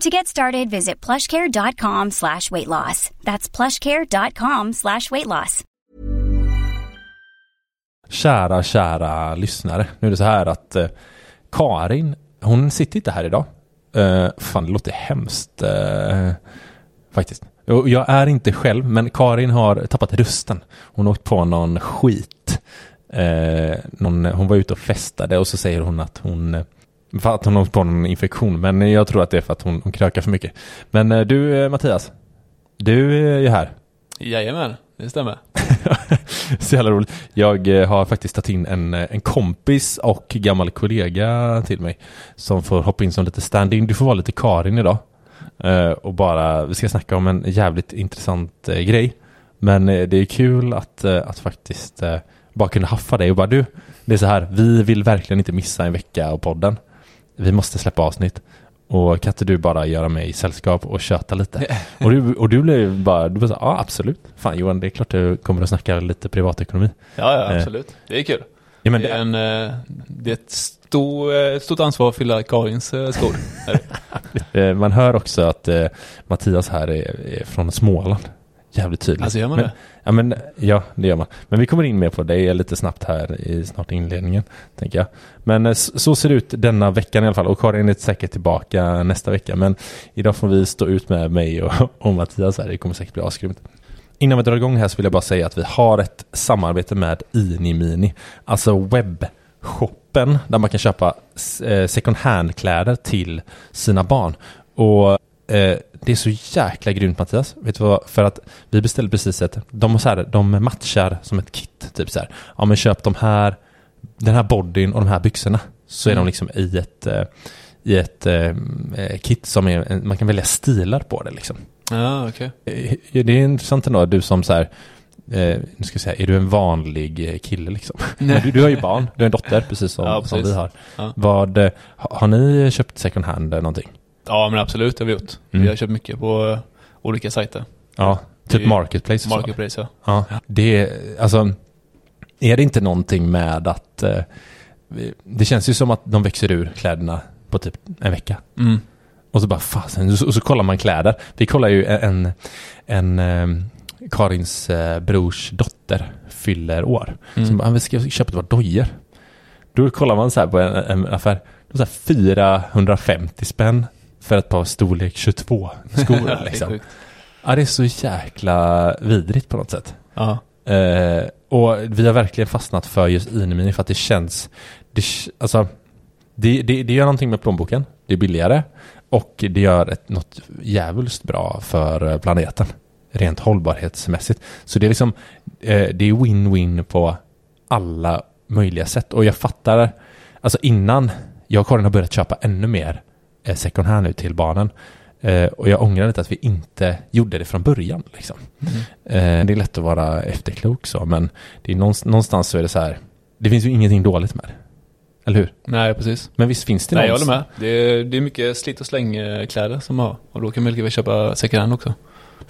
To get started, visit plushcare.com slash weight loss. That's plushcare.com slash weight loss. Kära, kära lyssnare. Nu är det så här att eh, Karin, hon sitter inte här idag. Eh, fan, det låter hemskt eh, faktiskt. Jag är inte själv, men Karin har tappat rösten. Hon har åkt på någon skit. Eh, någon, hon var ute och festade och så säger hon att hon eh, för att hon har på någon infektion, men jag tror att det är för att hon, hon krökar för mycket. Men eh, du eh, Mattias, du är ju här. Jajamän, det stämmer. Så jävla roligt. Jag eh, har faktiskt tagit in en, eh, en kompis och gammal kollega till mig som får hoppa in som lite stand-in. Du får vara lite Karin idag. Eh, och bara, vi ska snacka om en jävligt intressant eh, grej. Men eh, det är kul att, eh, att faktiskt eh, bara kunna haffa dig och bara du, det är så här, vi vill verkligen inte missa en vecka av podden. Vi måste släppa avsnitt. Och kan inte du bara göra mig sällskap och köta lite? och du, och du blev bara, du bara så, ja absolut. Fan Johan, det är klart du kommer att snacka lite privatekonomi. Ja, ja Eh. absolut. Det är kul. Ja, men det, är en, eh, det är ett stor, eh, stort ansvar att fylla Karins eh, skor. Eh, Man hör också att eh, Mattias här är, är från Småland. Jävligt tydligt. Alltså, gör man men, det? Ja, men, ja, det gör man. Men vi kommer in mer på det lite snabbt här i snart inledningen, tänker jag. Men eh, så ser det ut denna veckan i alla fall. Och Karin är säkert tillbaka nästa vecka. Men idag får vi stå ut med mig och, och Mattias här. Det kommer säkert bli asgrymt. Innan vi drar igång här så vill jag bara säga att vi har ett samarbete med Inimini. Alltså webbshoppen där man kan köpa eh, second hand-kläder till sina barn. Och eh, det är så jäkla grymt Mattias. Vet du vad? För att vi beställde precis ett, de, så här, de matchar som ett kit. Typ så här. Ja men köp de här, den här bodyn och de här byxorna. Så är Mm. de liksom i ett, eh, i ett eh, eh, kit som är, man kan välja stilar på det liksom. Ja, okej. Eh, Det är intressant ändå, du som så här, eh, nu ska jag säga, är du en vanlig kille liksom? Du, du har ju barn, du har en dotter precis som, Ja, som precis. vi har. Ja. Vad, ha- har ni köpt second hand någonting? Ja, men absolut det har vi gjort. Mm. Vi har köpt mycket på eh, olika sajter. Ja, typ är- marketplace. Marketplace, ja. Ja, det är, alltså, är det inte någonting med att, eh, det känns ju som att de växer ur kläderna på typ en vecka. Mm. Och så bara fasen, och så, och så kollar man kläder. Vi kollar ju en, en, en Karins eh, brors dotter fyller år. Mm. Så bara, "Ah, vi ska köpa ett par dojor. Då kollar man så här på en, en affär. Är så här 450 spänn för ett par storlek 22 skor. Det är liksom. Ja, det är så jäkla vidrigt på något sätt. Ja. Eh, och vi har verkligen fastnat för just Inimini för att det känns, det, alltså, det, det, det gör någonting med plånboken, det är billigare och det gör ett, något jävligt bra för eh, planeten, rent hållbarhetsmässigt. Så det är liksom, eh, det är win-win på alla möjliga sätt och jag fattar, alltså innan jag och Karin har börjat köpa ännu mer second hand nu till barnen eh, och jag ångrar lite att vi inte gjorde det från början liksom. Eh, det är lätt att vara efterklok så, men det är någonstans, någonstans så är det så här, det finns ju ingenting dåligt med det. Eller hur? Nej, precis. Men visst finns det Nej, jag någonstans- håller med. Det är, det är mycket slit och släng eh, kläder som har. Och då kan man lika väl köpa second hand också.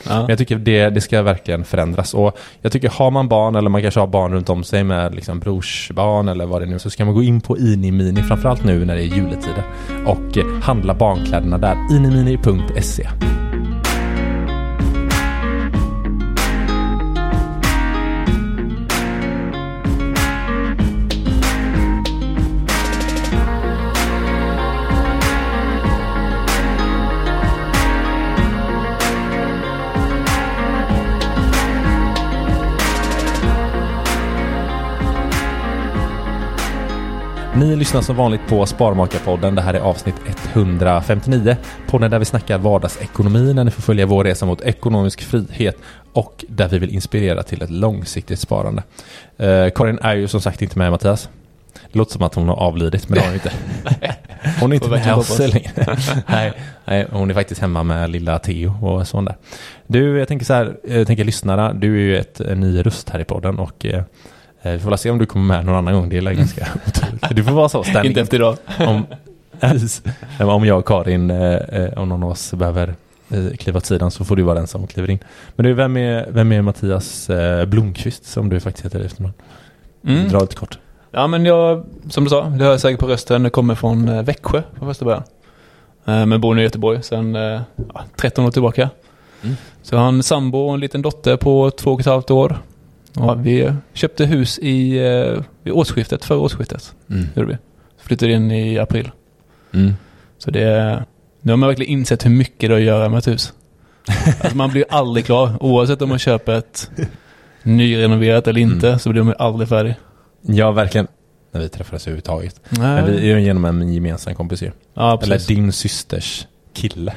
Ja. Men jag tycker det, det ska verkligen förändras. Och jag tycker har man barn eller man kanske har barn runt om sig med liksom brorsbarn eller vad det nu är så ska man gå in på Inimini framförallt nu när det är juletider och handla barnkläderna där. inimini.se Ni lyssnar som vanligt på Sparmakarpodden. Det här är avsnitt 159. Podden där vi snackar vardagsekonomi när ni får följa vår resa mot ekonomisk frihet och där vi vill inspirera till ett långsiktigt sparande. Eh, Karin är ju som sagt inte med Mattias. Det låter som att hon har avlidit, men det har hon inte. Hon är inte med oss längre. nej, nej, hon är faktiskt hemma med lilla Theo och sånt där. Du, jag tänker så här, jag tänker lyssnarna, du är ju ett, ny röst här i podden och eh, vi får väl se om du kommer med någon annan gång. Det är ganska otroligt. Du får vara så standing. Inte efter idag. om, om jag och Karin, eh, eh, om någon av oss behöver eh, kliva åt sidan så får du vara den som kliver in. Men du, vem är, vem är Mattias eh, Blomqvist som du faktiskt heter i efternamn? Mm. Dra lite kort. Ja men jag, som du sa, det hör jag säkert på rösten, jag kommer från eh, Växjö från första början. Eh, Men bor nu i Göteborg sedan eh, ja, 13 år tillbaka. Mm. Så jag har en sambo och en liten dotter på två och ett halvt år. Och vi köpte hus i, eh, vid årsskiftet, förra årsskiftet. Mm. Vi. Flyttade in i april. Mm. Så det, nu har man verkligen insett hur mycket det har att göra med ett hus. Alltså man blir aldrig klar. Oavsett om man köper ett nyrenoverat eller inte Mm. så blir man aldrig färdig. Ja, verkligen. När vi träffades överhuvudtaget. Nej. Men vi är ju genom en gemensam kompis ju. ja, Eller din systers kille.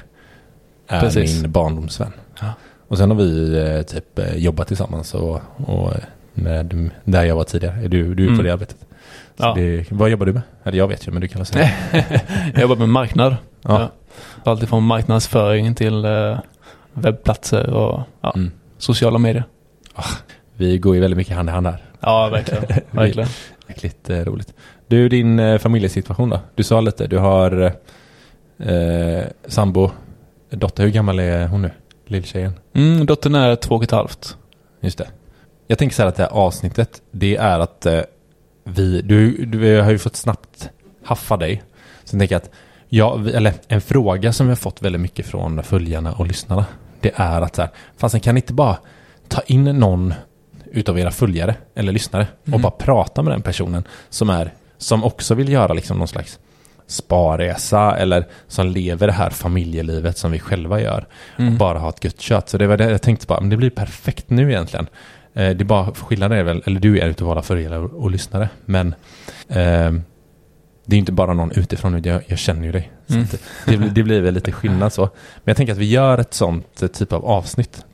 Är Precis. min barndomsvän. Ja. Och sen har vi eh, typ eh, jobbat tillsammans och, och eh, med, där jag var tidigare. Du, du är på Mm. det arbetet. Ja. det, vad jobbar du med? Eller jag vet ju, men du kan väl säga. jag jobbar med marknad. Ja. Ja. Allt ifrån marknadsföring till eh, webbplatser och ja, Mm. sociala medier. Vi går ju väldigt mycket hand i hand där. Ja, verkligen. verkligen. Jäkligt eh, roligt. Du, din eh, familjesituation då? Du sa lite, du har eh, sambo, dotter. Hur gammal är hon nu? Lilltjejen? Mm, dottern är två och ett halvt. Just det. Jag tänker så här att det här avsnittet, det är att eh, vi, du, du har ju fått snabbt haffa dig. Så jag tänker att, ja, vi- eller en fråga som vi har fått väldigt mycket från följarna och lyssnarna. Det är att så här, fastän kan ni inte bara ta in någon utav era följare eller lyssnare och Mm. bara prata med den personen som är, som också vill göra liksom någon slags sparresa eller som lever det här familjelivet som vi själva gör och Mm. bara ha ett gött kött. Så det var det jag tänkte bara, men det blir perfekt nu egentligen. Eh, det är bara, skillnaden är väl, eller du är utav våra följare och, och lyssnare, men eh, det är inte bara någon utifrån, jag, jag känner ju dig. Mm. det, blir- det blir väl lite skillnad så. Men jag tänker att vi gör ett sånt eh, typ av avsnitt.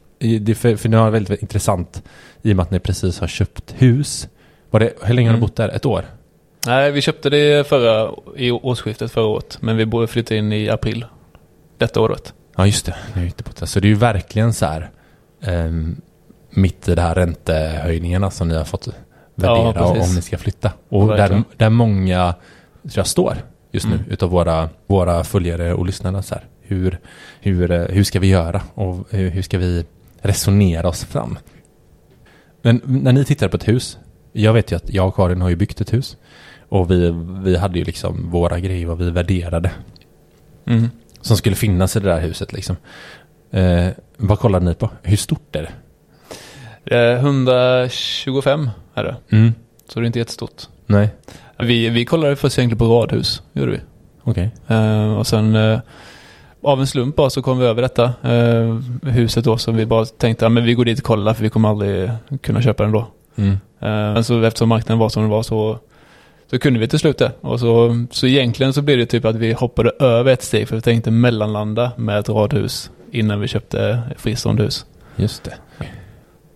Det, för, för det var väldigt, väldigt intressant i och med att ni precis har köpt hus. Var det, hur länge har ni Mm. bott där? Ett år? Nej, vi köpte det förra, i årsskiftet förra året. Men vi borde flytta in i april detta året. Ja, just det. Har ju inte bott där. Så det är ju verkligen så här ehm, mitt i det här räntehöjningarna som ni har fått värdera Ja, om ni ska flytta. Och där, där många tror jag står just nu Mm. utav våra, våra följare och lyssnare. Så här. Hur, hur, eh, hur ska vi göra och hur, hur ska vi resonera oss fram? Men när ni tittar på ett hus, jag vet ju att jag och Karin har ju byggt ett hus. Och vi, vi hade ju liksom våra grejer vad vi värderade Mm. som skulle finnas i det där huset liksom. Eh, vad kollade ni på? Hur stort är det? Är 125 är det. Mm. Så det är inte jättestort. Nej, Vi, vi kollade först egentligen på radhus, gjorde vi. okej. Eh, och sen eh, av en slump bara så kom vi över detta eh, huset då som vi bara tänkte, ja, men vi går dit och kollar för vi kommer aldrig kunna köpa den då. Mm. Eh, men så eftersom marknaden var som den var så, så kunde vi till slut det. Och så, så egentligen så blev det typ att vi hoppade över ett steg för vi tänkte mellanlanda med ett radhus innan vi köpte fristående hus. Just det.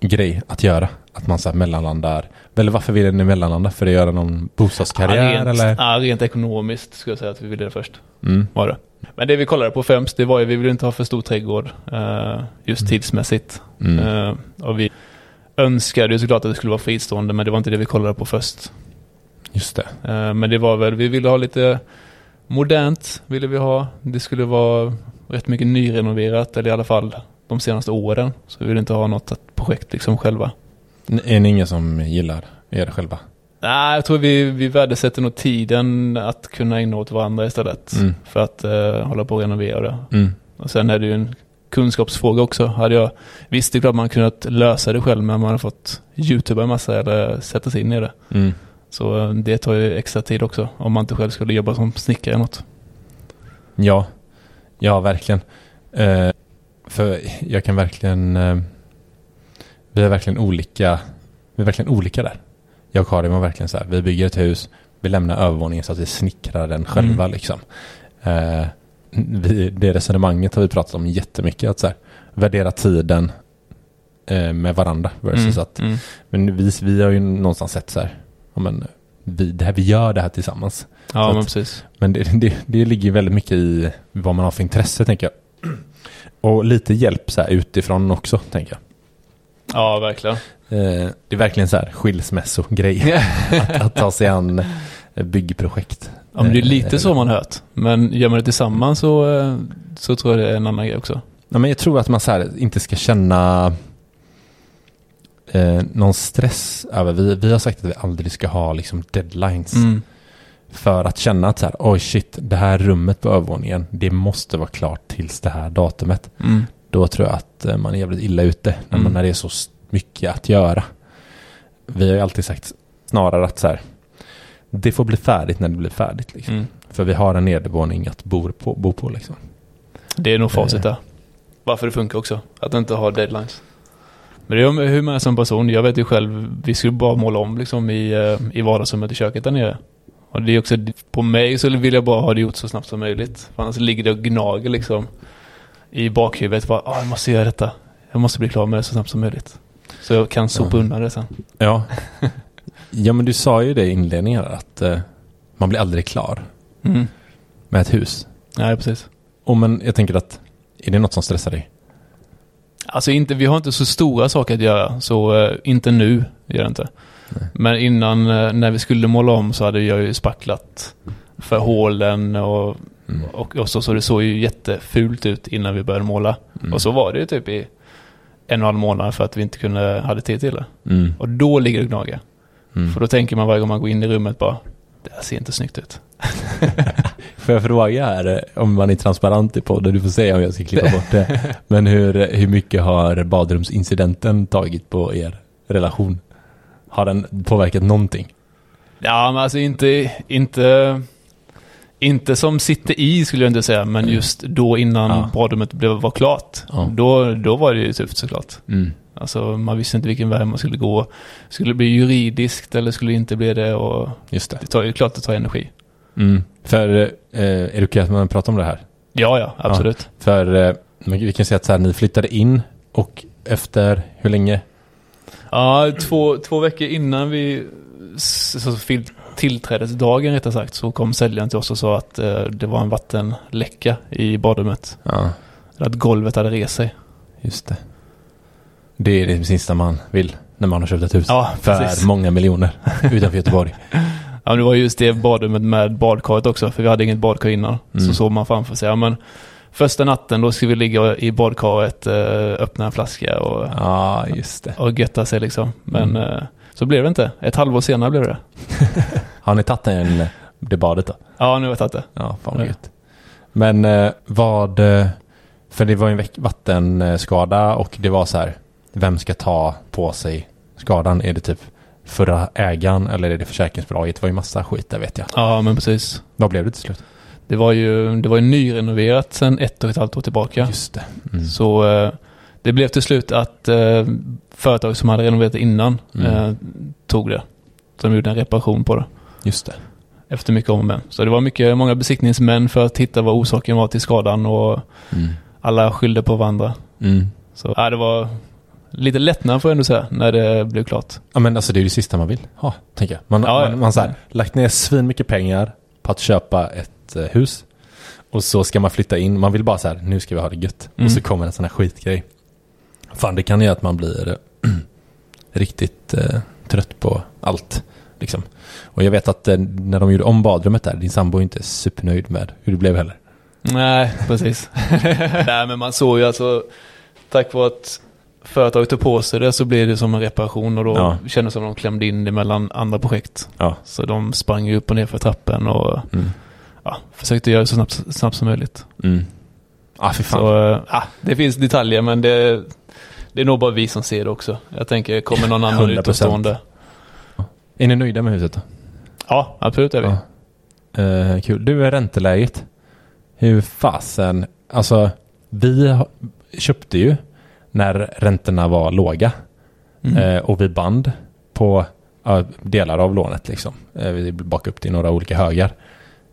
Grej att göra. Att man så mellanlandar. Eller varför vill ni mellanlanda? För att göra någon bostadskarriär ja, rent, eller? Ja, rent ekonomiskt skulle jag säga att vi ville det först. Mm. Var det. Men det vi kollade på främst, det var ju vi ville inte ha för stor trädgård. eh, just Mm. tidsmässigt. Mm. Eh, och vi önskade ju såklart att det skulle vara fristående, men det var inte det vi kollade på först. Just det. Eh, men det var väl, vi ville ha lite modernt, ville vi ha. Det skulle vara rätt mycket nyrenoverat, eller i alla fall de senaste åren. Så vi vill inte ha något projekt liksom själva. Är ni ingen som gillar det själva? Nej, jag tror vi, vi värdesätter nog tiden att kunna ägna åt varandra istället. Mm. För att eh, hålla på och renovera det. Mm. Och sen är det ju en kunskapsfråga också. Hade jag, visst, det är klart man kunnat lösa det själv, men man har fått youtuba en massa eller sätta sig in i det. Mm. Så eh, det tar ju extra tid också, om man inte själv skulle jobba som snickare eller något. Ja, ja verkligen. Eh, för jag kan verkligen... Eh, vi är verkligen olika. Vi är verkligen olika där. Jag och Karin var verkligen så här. Vi bygger ett hus. Vi lämnar övervåningen så att vi snickrar den själva Mm. liksom. Eh, vi, det resonemanget har vi pratat om jättemycket. Att så här, värdera tiden eh, med varandra. Versus att, mm. men vi, vi har ju någonstans sett så här. Men, vi, det här, vi gör det här tillsammans. Ja, Så men att- precis. Men det, det, det ligger väldigt mycket i vad man har för intresse, tänker jag. Och lite hjälp så här utifrån också, tänker jag. Ja, verkligen. Eh, det är verkligen så här skilsmässogrej. att, att ta sig an byggprojekt. Ja, men det är Eh, lite så man hört. Men gör man det tillsammans så, eh, så tror jag det är en annan grej också. Ja, men jag tror att man så här inte ska känna eh, någon stress över. Vi, vi har sagt att vi aldrig ska ha liksom deadlines. Mm. För att känna att så här, oj shit, det här rummet på övervåningen, det måste vara klart tills det här datumet. Mm. Då tror jag att eh, man är jävligt illa ute när, man, Mm. när det är så mycket att göra. Vi har ju alltid sagt snarare att så här, det får bli färdigt när det blir färdigt. Liksom. Mm. För vi har en nedervåning att bo på. Bo på liksom. Det är nog facit Eh. där. Varför det funkar också. Att inte ha deadlines. Men det är om hur man är som person. Jag vet ju själv, vi skulle bara måla om liksom i, eh, i vardagsrummet i köket där nere. Och det är också, på mig så vill jag bara ha det gjort så snabbt som möjligt. För annars ligger det och gnager liksom i bakhuvudet. Bara, ah, jag måste göra detta. Jag måste bli klar med det så snabbt som möjligt. Så jag kan sopa Ja. undan det sen. Ja. ja, men du sa ju det i inledningen att eh, man blir aldrig klar Mm. med ett hus. Nej, precis. Och men jag tänker att, är det något som stressar dig? Alltså inte, vi har inte så stora saker att göra, så eh, inte nu gör det inte. Nej. Men innan, eh, när vi skulle måla om så hade jag ju spacklat för hålen och, Mm. och, och så, så det såg ju jättefult ut innan vi började måla. Mm. Och så var det ju typ i en och en halv månad för att vi inte kunde, hade tid till det. Mm. Och då ligger det gnager. Mm. För då tänker man varje gång man går in i rummet bara, det här ser inte snyggt ut. Får jag fråga här om man är transparent i podden? Du får säga om jag ska klippa bort det. Men hur, hur mycket har badrumsincidenten tagit på er relation? Har den påverkat någonting? Ja, men alltså inte, inte, inte som sitter i skulle jag inte säga, men just då innan Ja. badrummet blev, var klart. Ja. Då, då var det ju tufft såklart. Mm. Alltså man visste inte vilken väg man skulle gå. Skulle det bli juridiskt eller skulle det inte bli det? Och Just det. det tar ju klart det tar energi. Mm. För eh, är det okej att man pratar om det här? Ja, ja, absolut. För eh, vi kan säga att så här, ni flyttade in och efter hur länge? Ja, två, två veckor innan vi så tillträdesdagen rättare sagt så kom säljaren till oss och sa att eh, det var en vattenläcka i badrummet. Ja, att golvet hade rest sig. just det. Det är det sista man vill när man har köpt ett hus. Ja, för precis. många miljoner utanför Göteborg. Ja, det var just det badrummet med badkaret också, för vi hade inget badkar innan. Mm. Så såg man framför sig, ja men första natten då ska vi ligga i badkaret, eh, öppna en flaska och, Ja, just det. och götta sig liksom. Men Mm. eh, så blev det inte. Ett halvår senare blev det. Har ni tagit en, det badet då? Ja, nu har jag tagit det. Ja, fan vad Ja. Men eh, vad, eh, för det var en vattenskada och det var så här, vem ska ta på sig skadan? Är det typ förra ägaren eller är det försäkringsbolaget? Det var ju massa skit där vet jag. Ja, men precis. Vad blev det till slut? Det var ju, det var ju nyrenoverat sedan ett och ett halvt år tillbaka. Just det. Mm. Så eh, det blev till slut att eh, företag som hade renoverat innan Mm. eh, tog det. Så de gjorde en reparation på det. Just det. Efter mycket om och men. Så det var mycket, många besiktningsmän för att hitta vad orsaken var till skadan och Mm. alla skyllde på varandra. Mm. Så ja, det var lite lättnad får jag ändå säga när det blev klart. Ja men alltså det är ju det sista man vill ha, tänker jag. Man, Ja, ja. man, man så här, lagt ner svin mycket pengar på att köpa ett eh, hus. Och så ska man flytta in. Man vill bara så här, nu ska vi ha det gött. Mm. Och så kommer en sån här skitgrej. Fan det kan göra att man blir eh, riktigt eh, trött på allt. Liksom. Och jag vet att eh, när de gjorde om badrummet där, din sambo är inte supernöjd med hur det blev heller. Nej, precis. Nej, men man såg ju alltså tack vare att företaget tog på sig det så blir det som en reparation och då Ja. kändes det som att de klämde in det mellan andra projekt. Ja. Så de sprang ju upp och ner för trappen och Mm. ja, försökte göra det så snabbt, snabbt som möjligt. Mm. Ah, fan. Så ja, det finns detaljer men det, det är nog bara vi som ser det också. Jag tänker, kommer någon annan 100%. utomstående? Är ni nöjda med huset då? Ja, absolut är vi. Ja. Eh, kul. Du, är ränteläget. Hur fasen... Alltså, vi köpte ju när räntorna var låga. Mm. Eh, och vi band på delar av lånet liksom. Eh, vi bakade upp det i några olika högar.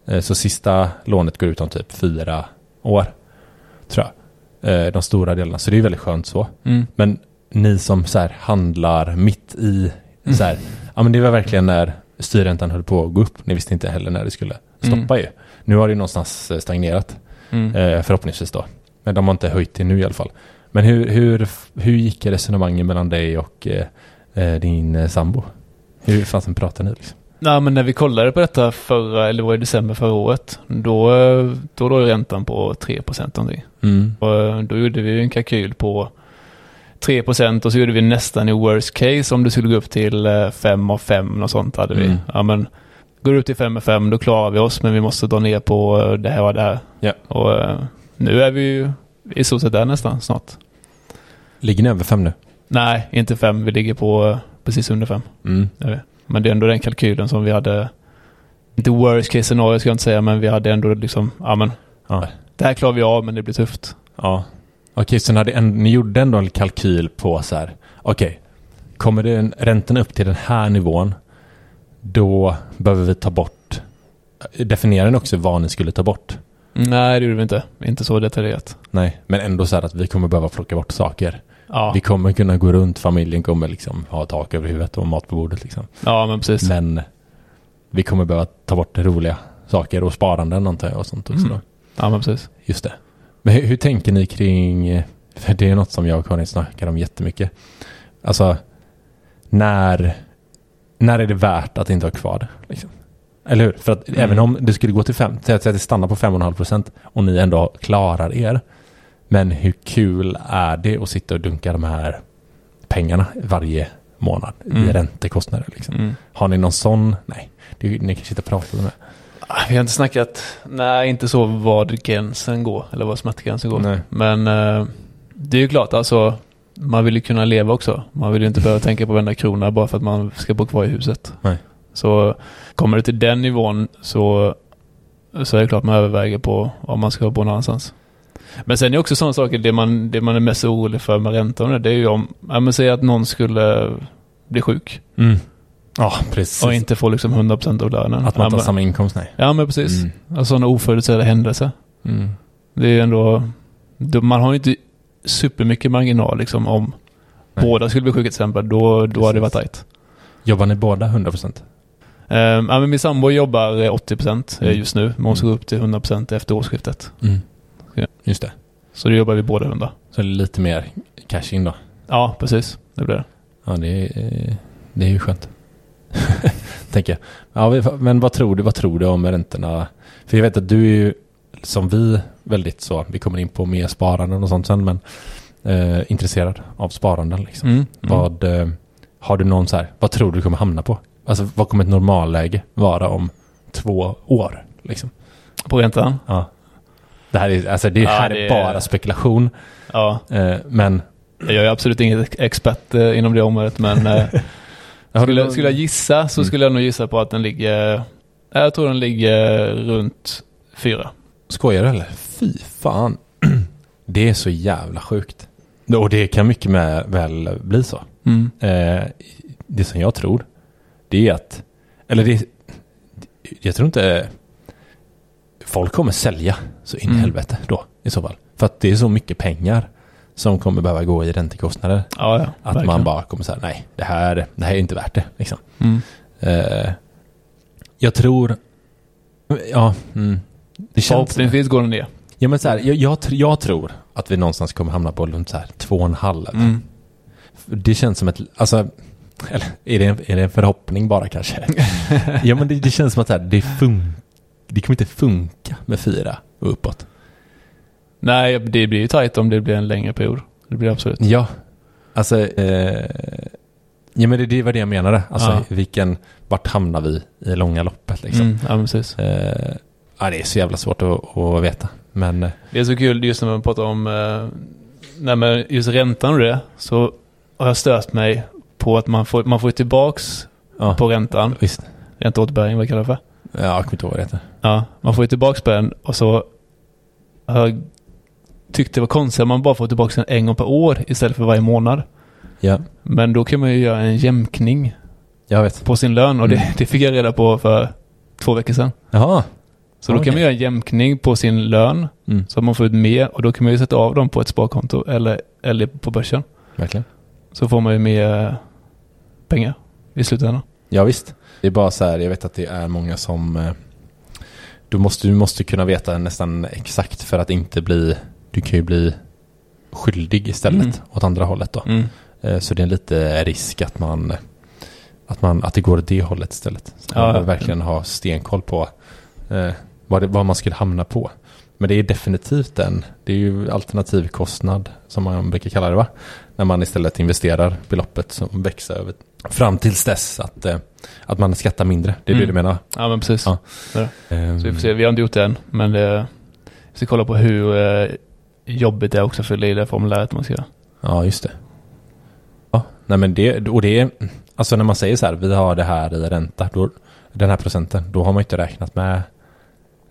Eh, så sista lånet går ut om typ fyra år. Tror jag. De stora delarna. Så det är väldigt skönt så. Mm. Men ni som så här handlar mitt i så här, ja men det var verkligen när styrräntan höll på att gå upp. Ni visste inte heller när det skulle stoppa ju. Nu har det någonstans stagnerat. Mm. Förhoppningsvis då. Men de har inte höjt det nu i alla fall. Men hur, hur, hur gick resonemangen mellan dig och eh, eh, din eh, sambo? Hur fasen pratar ni liksom? Nej, men när vi kollade på detta förra, eller var i december förra året, då, eh, då låg räntan på 3% någonting. Mm. Och då gjorde vi en kalkyl på 3% och så gjorde vi nästan i worst case om det skulle gå upp till eh, 5 och 5 och sånt hade vi. Mm. Ja men går det upp till 5 och 5 då klarar vi oss men vi måste dra ner på det här och det här. Ja. Och nu är vi ju i stort sett där nästan snart. Ligger ni över fem nu? Nej, inte 5. Vi ligger på eh, precis under 5. Mm. Men det är ändå den kalkylen som vi hade. Inte worst case scenario ska jag inte säga men vi hade ändå liksom, ja men Ja. det här klarar vi av men det blir tufft. Ja. Okej, så ni, hade en, ni gjorde ändå en kalkyl på så här. Okej, kommer den, räntan upp till den här nivån, då behöver vi ta bort, definiera den också vad ni skulle ta bort. Nej, det gjorde vi inte. Inte så detaljerat. Nej, men ändå så här att vi kommer behöva plocka bort saker. Ja, Vi kommer kunna gå runt, familjen kommer liksom ha tak över huvudet och mat på bordet liksom. ja men precis. Men vi kommer behöva ta bort roliga saker och sparanden antar jag och sånt också Mm. Ja, men precis. Just det. Men hur, hur tänker ni kring, för det är något som jag och Karin snackar om jättemycket. Alltså, när, när är det värt att inte ha kvar det? Liksom? Eller hur? För att Mm. även om det skulle gå till 5, säg att det stannar på 5,5% och ni ändå klarar er. Men hur kul är det att sitta och dunka de här pengarna varje månad i Mm. räntekostnader? Liksom? Mm. Har ni någon sån? Nej, det, ni kanske inte pratar om det. Ah, Vi har inte snackat, nej inte så vad gränsen går, eller vad smärtgränsen går. Nej. Men eh, det är ju klart, alltså man vill ju kunna leva också. Man vill ju inte behöva tänka på varenda krona bara för att man ska bo kvar i huset. Nej. Så kommer det till den nivån så, så är det klart man överväger på om man ska bo någon annanstans. Men sen är också sådana saker, det man, det man är mest orolig för med räntan, det är ju om, ja men säg att någon skulle bli sjuk Mm. Ja, precis. och inte få liksom 100% av lönen. Att man tar men, samma inkomst, nej. ja men precis. Mm. Alltså sådana oförutsedda händelser. Mm. Det är ju ändå, då- man har ju inte supermycket marginal liksom om Nej. båda skulle bli sjuka till exempel, då, då hade det varit tajt. Jobbar ni båda 100%? Um, ja, men min sambo jobbar eh, 80% eh, Mm. just nu, men hon ska gå upp till 100% efter årsskiftet. Mm. Ja. Just det. Så då jobbar vi båda 100. Så lite mer cash in då. Ja, precis. Det blir det. Ja, det är, det är ju skönt. Tänker jag. Ja, men vad tror du, vad tror du om räntorna? För jag vet att du är ju som vi väldigt så, vi kommer in på mer sparanden och sånt sen, men eh, intresserad av sparanden liksom. Mm. Vad, eh, har du någon så här, vad tror du kommer hamna på? Alltså vad kommer ett normalläge vara om två år? Liksom? På räntan? Ja. Det här är, alltså det Ja, här det är är- bara spekulation. Ja. Eh, men Jag är absolut ingen expert eh, inom det området, men eh, skulle, skulle jag gissa så Mm. skulle jag nog gissa på att den ligger, jag tror den ligger runt fyra. Skojar du eller? Fy fan. Det är så jävla sjukt. Och det kan mycket med, väl bli så. Mm. Eh, det som jag tror, det är att, eller det, jag tror inte, folk kommer sälja så in i Mm. helvete då i så fall. För att det är så mycket pengar som kommer behöva gå i räntekostnader. Ja, ja. Att verkligen. man bara kommer säga nej, det här, det här är inte värt det. Liksom. Mm. Eh, jag tror, ja, mm, det känns... Förhoppningsvis går den ner. Ja men så här, jag, jag, jag tror att vi någonstans kommer hamna på runt så här två och en halv. Mm. Det känns som ett, alltså, eller är det en, är det en förhoppning bara kanske? ja men det, det känns som att så här, det, fun, det kommer inte funka med fyra och uppåt. Nej, det blir ju tajt om det blir en längre period. Det blir absolut. Ja, alltså, eh, ja men det, det var det jag menade. Alltså Ja. vilken, vart hamnar vi i långa loppet liksom? Mm, ja, precis. Eh, ja, det är så jävla svårt att, att veta. Men eh, Det är så kul just när man pratar om eh, nej, men just räntan och det. Så har jag stört mig på att man får, man får tillbaks ja, på räntan. visst. Ränteåterbäring, vad kallar det för? Ja, jag kommer inte ihåg vad det heter. Ja, man får ju tillbaks på den och så jag tyckt det var konstigt att man bara får tillbaka den en gång per år istället för varje månad. Ja, Men då kan man ju göra en jämkning jag vet. på sin lön och det, Mm. det fick jag reda på för två veckor sedan. Jaha. Så då Okej. kan man göra en jämkning på sin lön Mm, så att man får ut mer och då kan man ju sätta av dem på ett sparkonto eller, eller på börsen. verkligen. Så får man ju mer pengar i slutändan. Ja, visst. Det är bara så här, jag vet att det är många som... Eh, du, måste, du måste kunna veta nästan exakt för att inte bli... Du kan ju bli skyldig istället Mm. åt andra hållet då. Mm. Eh, så det är lite risk att man... Att, man, att det går åt det hållet istället. Så Ja, man ja. verkligen ha stenkoll på eh, vad, det, vad man skulle hamna på. Men det är definitivt en, det är ju alternativ kostnad som man brukar kalla det va? När man istället investerar beloppet som växer över fram tills dess att, eh, att man skattar mindre. Det är det Mm. du menar? Ja men precis. Ja. Så vi får se, vi har inte gjort det än. Men det, vi ska kolla på hur eh, jobbigt det är också att fylla i det formuläret man ska göra. Ja, just det. Ja, nej men det, och det är, alltså när man säger så här, vi har det här i ränta, då, den här procenten, då har man inte räknat med,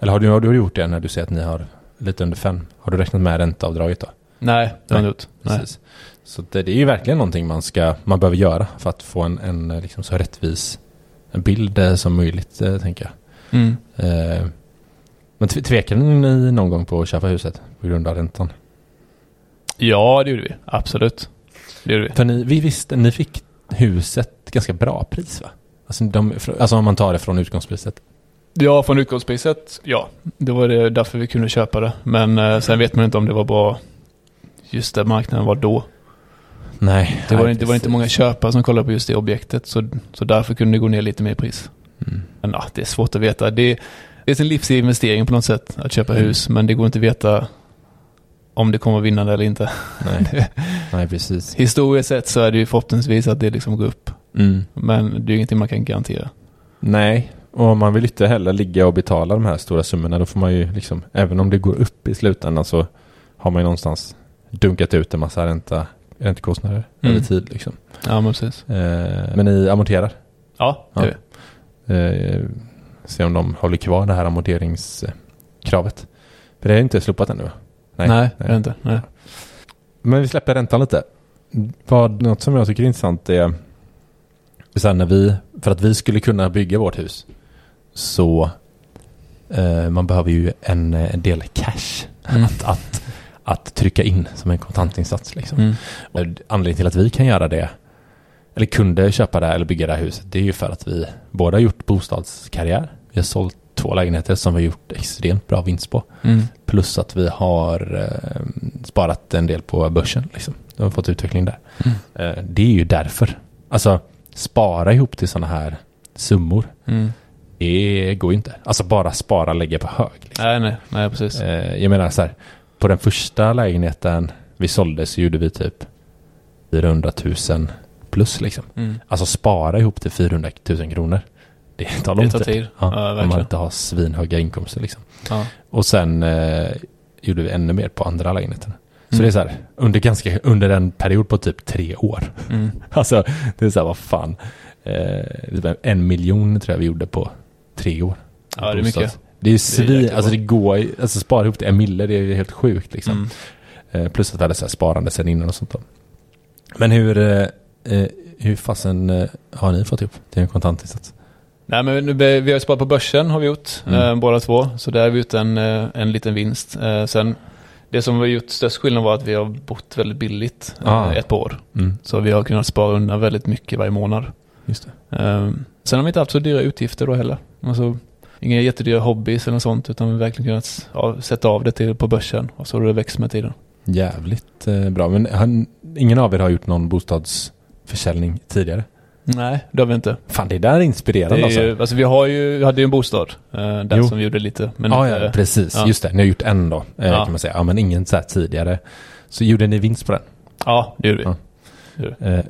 eller har du, har du gjort det när du säger att ni har lite under fem? Har du räknat med ränteavdraget då? Nej, det har jag inte gjort. Precis. Så det, det är ju verkligen någonting man ska, man behöver göra för att få en, en eh, liksom så rättvis en bild eh, som möjligt, eh, tänker jag. Mm. Eh, men tve- tvekade ni någon gång på att köpa huset på grund av räntan? Ja, det gjorde vi. Absolut. Det gjorde vi. För ni, vi visste, ni fick huset ganska bra pris va? Alltså, de, alltså om man tar det från utgångspriset. Ja, från utgångspriset, ja. Det var det därför vi kunde köpa det. Men eh, sen vet man inte om det var bra just där marknaden var då. Nej. Det var, nej, inte, det var inte många köpare som kollade på just det objektet. Så, så därför kunde det gå ner lite mer i pris. Mm. Men ja, det är svårt att veta. Det, det är sin livsinvestering på något sätt att köpa Mm. hus. Men det går inte att veta om det kommer vinna eller inte. Nej. nej, precis. Historiskt sett så är det ju förhoppningsvis att det liksom går upp. Mm. Men det är ju ingenting man kan garantera. Nej, och man vill inte heller ligga och betala de här stora summorna, då får man ju liksom, även om det går upp i slutändan så har man ju någonstans dunkat ut en massa ränta, räntekostnader Mm. över tid liksom. Ja, men precis. Eh, men ni amorterar? Ja, det Ja. är vi. Eh, se om de håller kvar det här amorteringskravet. För det är inte slopat ännu va? Nej, nej, det är det inte. Nej. Men vi släpper räntan lite. Vad, något som jag tycker är intressant är, så när vi, för att vi skulle kunna bygga vårt hus så eh, man behöver ju en, en del cash Mm. att, att, att trycka in som en kontantinsats. Liksom. Mm. Och Anledningen till att vi kan göra det, eller kunde köpa det eller bygga det här huset, det är ju för att vi båda har gjort bostadskarriär. Vi har sålt två lägenheter som vi har gjort extremt bra vinst på. Mm. Plus att vi har eh, sparat en del på börsen. Liksom. Vi har fått utveckling där. Mm. Eh, det är ju därför. Alltså, spara ihop till sådana här summor. Mm. Det går ju inte. Alltså bara spara och lägga på hög. Liksom. Nej, nej, nej, precis. Eh, jag menar så här, på den första lägenheten vi sålde så gjorde vi typ 400 000 plus liksom. Mm. Alltså spara ihop till 400 000 kronor. Det tar lång Det tar tid. Ja, Ja, om man inte har svinhöga inkomster liksom. Ja. Och sen eh, gjorde vi ännu mer på andra lägenheterna. Så Mm. det är så här, under, ganska, under en period på typ tre år. Mm. Alltså, det är så här, vad fan. Eh, en miljon tror jag vi gjorde på tre år. Ja, det är mycket. Det är Det svin, alltså det går ju- alltså spara ihop till en mille, det är ju helt sjukt liksom. Mm. Eh, plus att vi hade så sparande sen innan och sånt då. Men hur, eh, eh, hur fasen har ni fått ihop till en kontantinsats? Nej, men vi har sparat på börsen har vi gjort, Mm. båda två. Så där har vi gjort en, en liten vinst. Sen, det som har gjort störst skillnad var att vi har bott väldigt billigt Ah. ett par år. Mm, Så vi har kunnat spara undan väldigt mycket varje månad. Just det. Eh, sen har vi inte haft så dyra utgifter då heller. Alltså, inga jättedyra hobbys eller något sånt, utan vi har verkligen kunnat ja, sätta av det till på börsen. Och så har det växt med tiden. Jävligt eh, bra. Men han, ingen av er har gjort någon bostadsförsäljning tidigare? Nej, det har vi inte. Fan, det där är inspirerande Det är alltså. ju, alltså vi har ju, vi hade ju en bostad, eh, där Jo. som vi gjorde lite. Men ja, ja, precis. ja. Just det, ni har gjort en då, eh, Ja. kan man säga. Ja, men ingen så här tidigare. Så gjorde ni vinst på den? Ja, det gjorde vi. Ja. Det gjorde vi.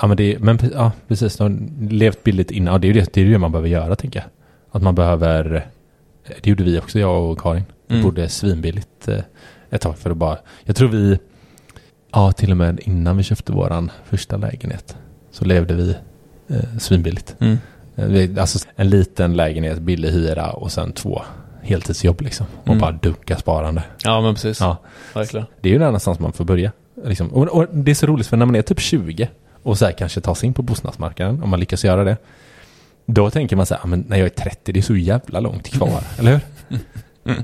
Ja, men, det, men ja, precis. De levt billigt innan. Ja, det är ju det, det, är det man behöver göra, tänker jag. Att man behöver... eh, Det gjorde vi också, jag och Karin. Vi Mm. bodde svinbilligt eh, ett tag för att bara... Jag tror vi... Ja, till och med innan vi köpte våran första lägenhet så levde vi eh, svinbilligt. Mm. Eh, Alltså en liten lägenhet, billig hyra och sen två heltidsjobb liksom. Och Mm. bara dunka sparande. Ja, men precis. Ja. Verkligen. Det är ju där någonstans man får börja. Liksom. Och, och det är så roligt för när man är typ 20 och så här kanske tar sig in på bostadsmarknaden, om man lyckas göra det. Då tänker man så här, "Ah, men när jag är 30, det är så jävla långt kvar, eller hur?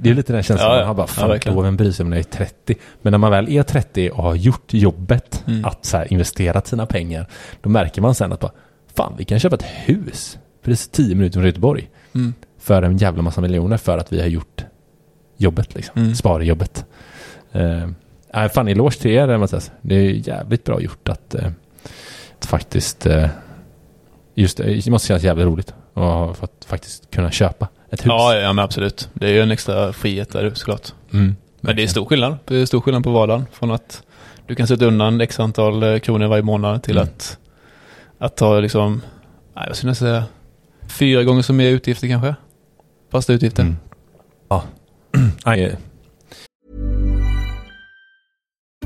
Det är lite den känslan Ja, ja. man har bara, Ja, fan verkligen. då, vem bryr sig om när jag är 30? Men när man väl är 30 och har gjort jobbet Mm. att så här, investera sina pengar, då märker man sen att bara, fan vi kan köpa ett hus precis 10 minuter från Göteborg Mm. för en jävla massa miljoner för att vi har gjort jobbet liksom. Mm. Sparjobbet. Uh, äh, fan eloge till er Mattias. Det är jävligt bra gjort att, eh, att faktiskt eh, just det, det måste kännas jävligt roligt att ha fått faktiskt kunna köpa ett hus. Ja, ja, men absolut. Det är ju en extra frihet där såklart. Mm. Men det är stor skillnad. Det är stor skillnad på vardagen. Från att du kan sätta undan x antal eh, kronor varje månad till Mm. att, att ta liksom, nej, vad skulle jag säga, fyra gånger så mer utgifter kanske. Fasta utgifter. Mm. Ja. Nej,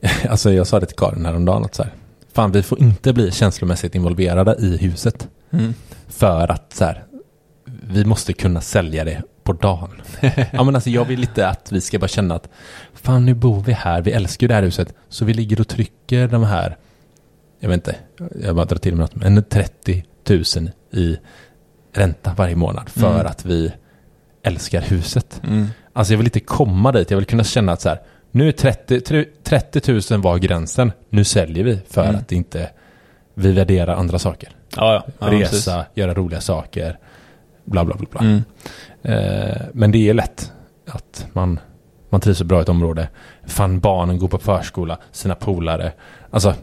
alltså jag sa det till Karin häromdagen att så här, fan vi får inte bli känslomässigt involverade i huset. Mm. För att så här, vi måste kunna sälja det på dagen. ja men alltså jag vill lite att vi ska bara känna att fan nu bor vi här, vi älskar ju det här huset. Så vi ligger och trycker de här, jag vet inte, jag bara drar till med något, men 30 000 i ränta varje månad för Mm. att vi älskar huset. Mm. Alltså jag vill inte komma dit, jag vill kunna känna att så här, nu är 30, tre- 30 000 var gränsen, nu säljer vi för Mm. att inte vi värderar andra saker. Ja, ja. ja precis. Resa, göra roliga saker, bla bla bla. bla. Mm. Eh, men det är lätt att man, man trivs så bra i ett område. Fan, barnen går på förskola, sina polare. Alltså,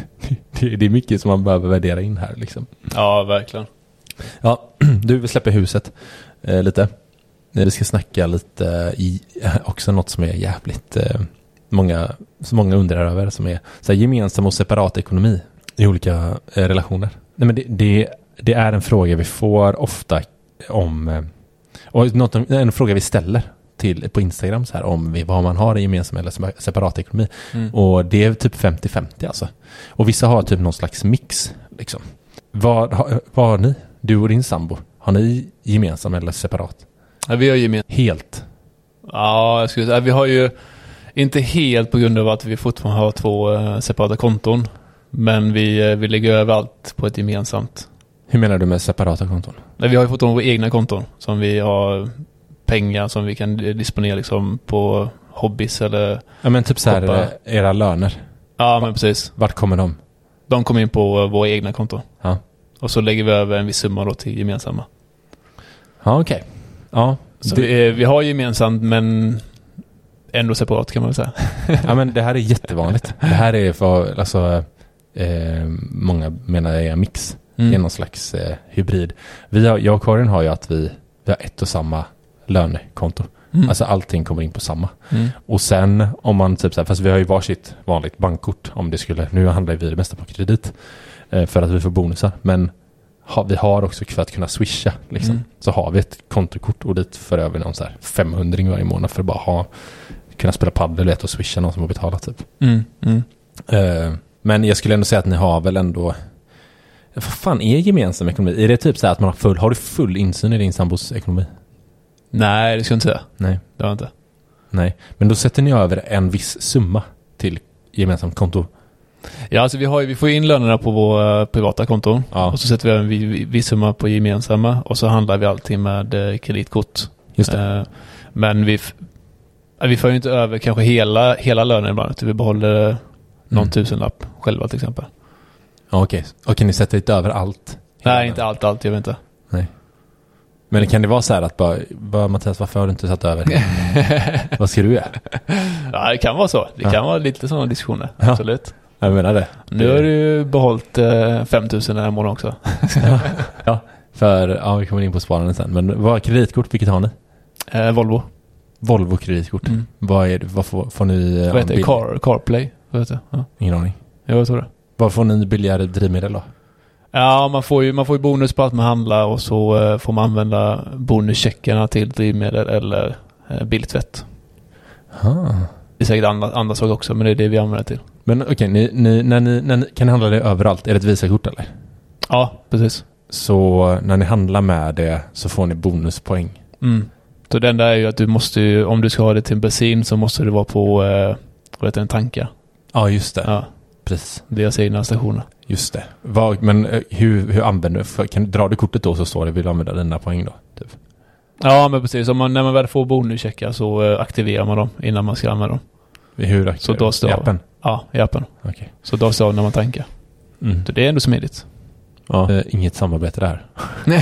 det, det är mycket som man behöver värdera in här liksom. Ja, verkligen. Ja, du, vi släpper huset eh, lite. Vi ska snacka lite i också något som är jävligt eh, många, många undrar över som är så här, gemensam och separat ekonomi i olika eh, relationer. Nej, men det, det, det är en fråga vi får ofta om eh, och något, en fråga vi ställer till på Instagram så här om vi, vad man har i gemensam eller sepa- separat ekonomi. Mm. Och det är typ 50-50 alltså. Och vissa har typ någon slags mix liksom. Vad, har- vad har ni? Du och din sambo? Har ni gemensam eller separat? Ja, vi har gemensamt. Helt? Ja, jag skulle säga, vi har ju inte helt på grund av att vi fortfarande har två eh, separata konton. Men vi, eh, vi lägger över allt på ett gemensamt. Hur menar du med separata konton? Nej, vi har ju fortfarande våra egna konton som vi har pengar som vi kan disponera liksom på hobbys eller... Ja men typ så här, Hoppa. eh, era löner. Ja, men precis. Vart kommer de? De kommer in på våra egna konton. Ja, Och så lägger vi över en viss summa då till gemensamma. ja okej. Ja, Så det, vi, vi har gemensamt men ändå separat kan man väl säga. ja men det här är jättevanligt. Det här är för, alltså, eh, många menar jag är mix. Mm. Det är någon slags eh, hybrid. Vi har, jag och Karin har ju att vi, vi har ett och samma lönekonto. Mm. Alltså allting kommer in på samma. Mm. Och sen om man typ så här, fast vi har ju varsitt vanligt bankkort om det skulle, nu handlar vi det mesta på kredit eh, för att vi får bonusar. Men ha, vi har också för att kunna swisha. Liksom, Mm. Så har vi ett kontokort och dit för över någon så här 500 varje månad för att bara ha, kunna spela padel och swisha någon som har betalat typ. Mm. Mm. Eh, men jag skulle ändå säga att ni har väl ändå vad fan är gemensam ekonomi? Är det typ så här att man har full, har du full insyn i din sambos ekonomi? Nej, det ska jag inte säga. Nej. Det har jag inte. Nej, men då sätter ni över en viss summa till gemensamt konto. Ja, alltså vi, har, vi får in lönerna på våra eh, privata konton. Ja. Och så sätter vi över en vi- vi- viss summa på gemensamma. Och så handlar vi alltid med eh, kreditkort. Just det. Eh, men vi, ja, vi får ju inte över kanske hela, hela lönen ibland. utan Vi behåller eh, någon Mm. tusenlapp själva till exempel. Ja, okej. Okej, ni sätter inte över allt? Nej, inte allt, allt. Jag vet inte. Men kan det vara så här att bara, bara Mattias, varför har du inte satt över? Vad ska du göra? Ja, det kan vara så. Det Ja. kan vara lite sådana diskussioner. Ja. Absolut. Jag menar det. Nu har du ju behållit eh, 5000 den här månaden också. ja, för, ja vi kommer in på sparande sen. Men vad kreditkort, vilket har ni? Eh, Volvo. Volvo kreditkort. Mm. Vad, är vad får, får ni? eh, Vad heter det? Car, CarPlay? Vad heter det? Ja. Ingen aning. Jo, jag tror det. Vad får ni billigare drivmedel då? Ja, man får ju, man får ju bonus på allt man handlar och så eh, får man använda bonuscheckarna till drivmedel eller eh, biltvätt. Ah. Det är säkert andra, andra saker också, men det är det vi använder till. Men okej, ni, ni, när ni, när ni, kan ni handla det överallt? Är det ett Visakort eller? Ja, precis. Så när ni handlar med det så får ni bonuspoäng. Mm. Så det enda är ju att du måste ju, om du ska ha det till bensin så måste det vara på, eh, vad heter en tanka. Ja, just det. Ja, Precis. deras egna stationer. Just det. Vad, men eh, hur, hur använder du? för- Kan, drar du kortet då så står det vill du använda dina poäng då? Typ. Ja, men precis. Om man, när man väl får bonuscheckar så eh, aktiverar man dem innan man ska använda dem. Hur Så då står- I appen? Ja, i appen. Okej. Så då står det när man tankar. Mm. Så det är ändå smidigt. Ja. Eh, inget samarbete där.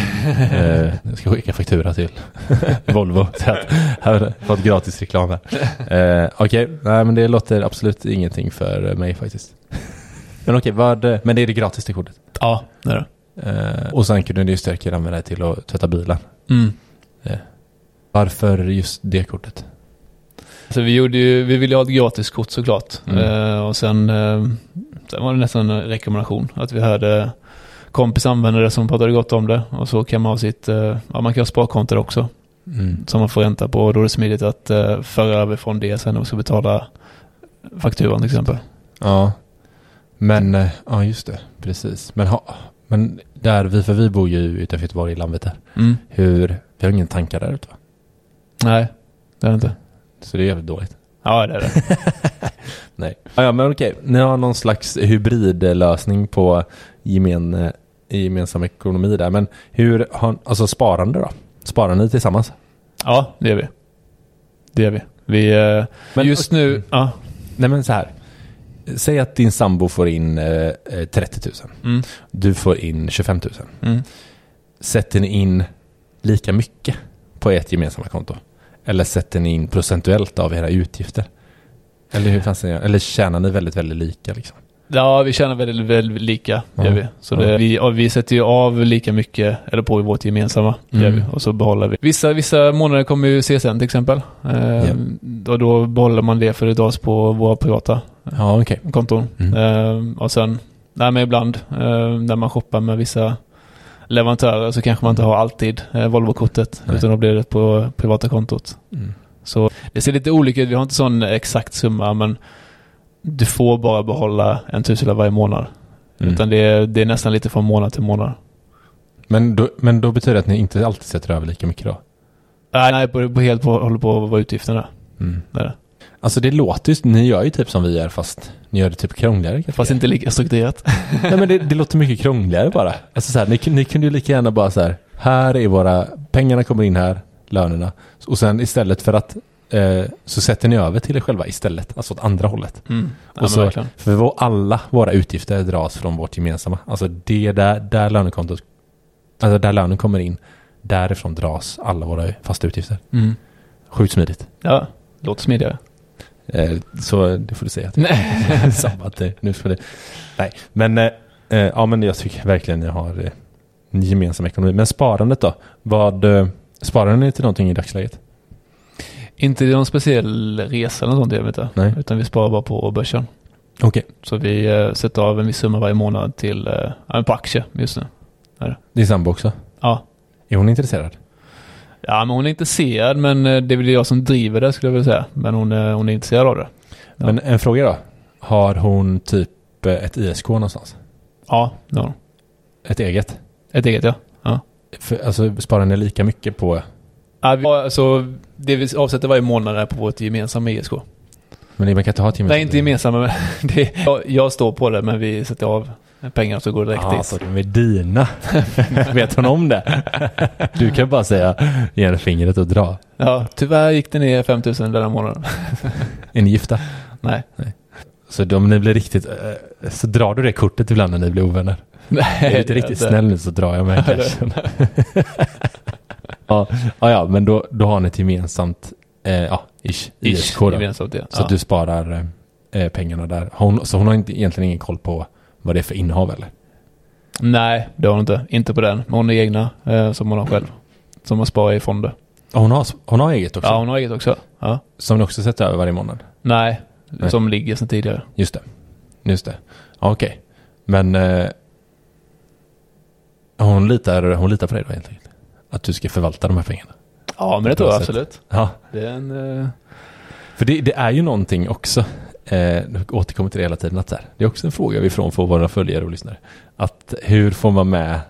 eh, jag ska skicka faktura till Volvo. Så att, här har fått gratis reklam här. Eh, okej, nej men det låter absolut ingenting för mig faktiskt. men okej, eh, men det är det gratis till kortet? Ja, det är det. Eh, och sen kunde ni ju säkert använda det till att tvätta bilen. Mm. Varför just det kortet? Så vi, gjorde ju, vi ville ha ett gratiskort såklart. Mm. Eh, och sen, eh, sen var det nästan en rekommendation. Att vi hade kompis använda det som pratade gott om det. Och så kan man ha sitt, eh, ja man kan ha sparkonto också. Mm. Som man får ränta på. Och då är det smidigt att uh, föra över från det sen och så betala fakturan till exempel. Ja, men ja just det, precis. Men, ha, men där vi, för vi bor ju utanför Göteborg i Landvetter. Mm. Hur, vi har ingen tankar där ute va? Nej, det det inte. Så det är jävligt dåligt. Ja, det är det. Nej. Ja, ja men okej, ni har någon slags hybridlösning på gemen, eh, gemensam ekonomi där. Men hur, har, alltså sparande då? Sparar ni tillsammans? ja, det gör vi. Det gör vi. Vi, eh, Men- just nu, ja. Nej men så här. Säg att din sambo får in eh, eh, 30 000. Mm. Du får in 25 000. Mm. Sätter ni in lika mycket på ert gemensamma konto? Eller sätter ni in procentuellt av era utgifter? Eller hur fanns det? Eller tjänar ni väldigt, väldigt lika liksom? Ja, vi tjänar väldigt, väldigt lika, Ja. gör vi. Så Ja. det, vi, vi sätter ju av lika mycket, eller på vårt gemensamma, Mm. gör vi. Och så behåller vi. Vissa, vissa månader kommer ju CSN till exempel. Eh, Och då behåller man det för det dras på våra privata Ja, okej. konton. Mm. Eh, och sen, nej men ibland, eh, när man shoppar med vissa leverantörer så kanske man inte har alltid eh, Volvo-kortet. Utan då blir det på privata kontot. Mm. Så det ser lite olika ut. Vi har inte sån exakt summa, men du får bara behålla en tusenlapp varje månad. Mm. Utan det är, det är nästan lite från månad till månad. Men, då, men då betyder det att ni inte alltid sätter över lika mycket då? Nej, nej på, på helt på, håller på vad utgifterna. Mm. Det är det. Alltså det låter ju, ni gör ju typ som vi gör fast ni gör det typ krångligare. kanske. Fast inte lika strukturerat. Nej men det, det låter mycket krångligare bara. Alltså så här, ni, ni kunde ju lika gärna bara så här, här är våra, pengarna kommer in här, lönerna. Och sen istället för att, eh, så sätter ni över till er själva istället, alltså åt andra hållet. Mm. Ja, Och så- verkligen. För vår, alla våra utgifter dras från vårt gemensamma. Alltså det där, där lönekontot, alltså där lönen kommer in, därifrån dras alla våra fasta utgifter. Mm. Sjukt smidigt. Ja, låter smidigare. Eh, så det får du säga. Nej. Samma att det, nu får det. Nej, men eh, eh, ja, men jag tycker verkligen jag har eh, en gemensam ekonomi. Men sparandet då? Vad eh, sparar ni till någonting i dagsläget? Inte någon speciell resa eller något sånt, jag vet inte. Nej. Utan vi sparar bara på börsen. Okej. Så vi eh, sätter av en viss summa varje månad till, eh, på aktier just nu. Är det. Din sambo också? Ja. Är hon intresserad? Ja, men hon är intresserad, men eh, det är väl jag som driver det skulle jag vilja säga. Men hon, är- hon är intresserad av det. Ja. Men en fråga då. Har hon typ eh, ett ISK någonstans? Ja, det har hon. Ett eget? Ett eget ja. ja. För, alltså sparar ni lika mycket på... ja vi, alltså, det vi avsätter varje månad är på vårt gemensamma ISK. Men ni man kan inte ha ett Nej, inte gemensamma, men det, jag, jag står på det, men vi sätter av pengar så går det direkt Ja, dit. alltså är dina. Vet hon om det? Du kan bara säga ge henne fingret och dra. Ja, tyvärr gick det ner 5000 denna månaden. Är ni gifta? Nej. Så om ni blir riktigt... eh, Så drar du det kortet ibland när ni blir ovänner? Nej, är inte riktigt snäll nu så drar jag med cashen. ja, ja, ja, men då, då har ni ett gemensamt, eh, ja, ish, ISK då. gemensamt, ja. Så ja. du sparar eh, pengarna där. Hon, så hon har inte, egentligen ingen koll på vad det är för innehav eller? Nej, det har hon inte. Inte på den. Men hon har egna eh, som hon har själv. Som hon sparar i fonder. Ja, Hon har, hon har eget också? Ja, hon har eget också. Ja. Som ni också sätter över varje månad? Nej, Nej. som ligger sedan tidigare. Just det. Just det. Ja, okej. Men eh, hon, litar, hon litar på dig då helt enkelt? Att du ska förvalta de här pengarna? Ja, men det tror jag absolut. Ja. Det är en... Eh, För det, det är ju någonting också, eh, återkommer till det hela tiden, att så här, det är också en fråga vi får från våra följare och lyssnare. Att hur får man med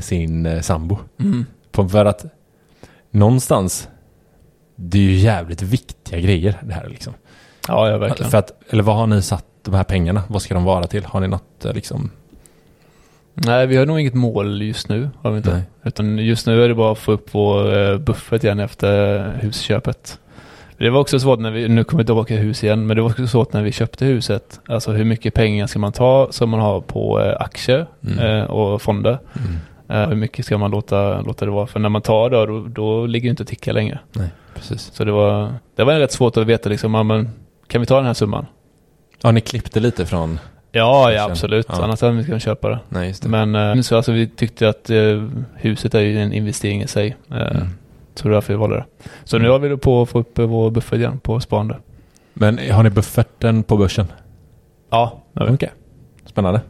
sin eh, sambo? mm. På, för att någonstans, det är ju jävligt viktiga grejer det här liksom. Ja, ja, verkligen. För att, eller vad har ni satt de här pengarna? Vad ska de vara till? Har ni något eh, liksom? Nej, vi har nog inget mål just nu. Har vi inte. Nej. Utan just nu är det bara att få upp vår eh, buffert igen efter husköpet. Det var också svårt när vi, nu kommer vi tillbaka till hus igen, men det var också svårt när vi köpte huset. Alltså hur mycket pengar ska man ta som man har på eh, aktier Mm. eh, och fonder? Eh, hur mycket ska man låta, låta det vara? För när man tar det, då, då ligger det inte och tickar längre. Nej, precis. Så det var, det var rätt svårt att veta liksom, ja, men kan vi ta den här summan? Ja, ni klippte lite från... Ja, ja absolut. ja. Annars hade vi inte kunnat köpa det. Nej, just Men så alltså, vi tyckte att eh, huset är ju en investering i sig. Eh, Mm. Så det är därför vi valde det. Så nu har vi på att få upp vår buffert igen på sparande. Men har ni bufferten på börsen? Ja, det har vi. Okej. Spännande.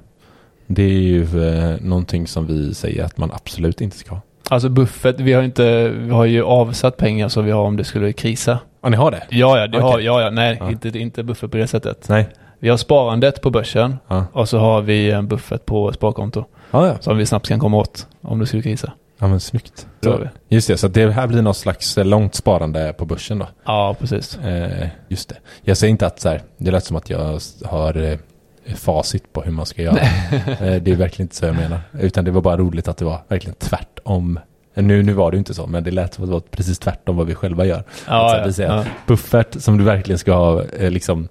Det är ju eh, någonting som vi säger att man absolut inte ska ha. Alltså buffert, vi har inte, vi har ju avsatt pengar så vi har om det skulle krisa. Ja, ni har det? Ja, ja, det har, Okej. ja, ja, nej, Ja. Inte, inte buffert på det sättet. Nej. Vi har sparandet på börsen Ja. och så har vi en buffert på sparkonto Ja, ja. som vi snabbt kan komma åt om det skulle krisa. Ja, men snyggt. Vi. Just det, så det här blir något slags eh, långt sparande på börsen då. Ja, precis. Eh, just det. Jag säger inte att så här, det lät som att jag har eh, facit på hur man ska göra. eh, det är verkligen inte så jag menar. Utan det var bara roligt att det var verkligen tvärtom. Eh, Nu, nu var det ju inte så, men det lät som att det var precis tvärtom vad vi själva gör. Att så Ja, här, ja, vi säger ja. att buffert som du verkligen ska ha eh, liksom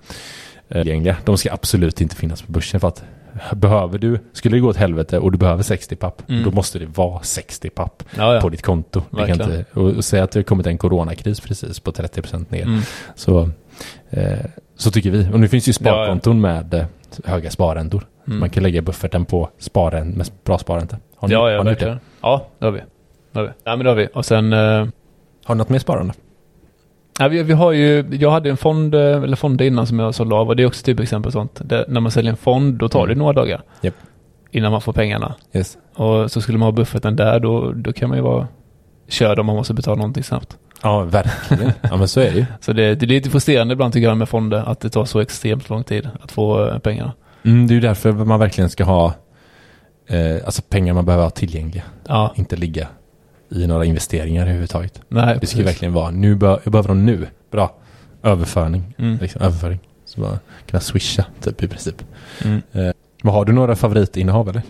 tillgängliga, de ska absolut inte finnas på börsen för att behöver du, skulle det gå åt helvete och du behöver 60 papp, Mm. då måste det vara 60 papp ja, ja. på ditt konto. Inte, och, och säga att det har kommit en coronakris precis på 30% ner. Mm. Så, eh, så tycker vi. Och nu finns ju sparkonton med eh, höga sparräntor. Mm. Man kan lägga bufferten på sparen, med bra sparränta. Har ni, ja, ja, har ni gjort det? Ja, det har vi. Det har vi. Ja, men det har vi. Och sen... Eh, Har ni något mer sparande? Ja, vi, vi har ju, jag hade en fond, eh, eller fonder innan som jag sålde av och det är också typ exempel sånt. Det, när man säljer en fond då tar det Mm. några dagar Japp. innan man får pengarna. Yes. Och så skulle man ha bufferten där då, då kan man ju vara körd om man måste betala någonting snabbt. Ja, verkligen. ja, men så är det ju. Så det, det är lite frustrerande ibland tycker jag med fonder att det tar så extremt lång tid att få eh, pengarna. Mm, det är ju därför man verkligen ska ha eh, alltså pengar man behöver ha tillgängliga. Ja, Inte ligga i några investeringar överhuvudtaget. nej Det ska ju precis. verkligen vara, nu bör, jag behöver dem nu. Bra. Överföring. Mm. Liksom, överföring. Så bara kunna swisha typ i princip. Mm. Men har du några favoritinnehav eller?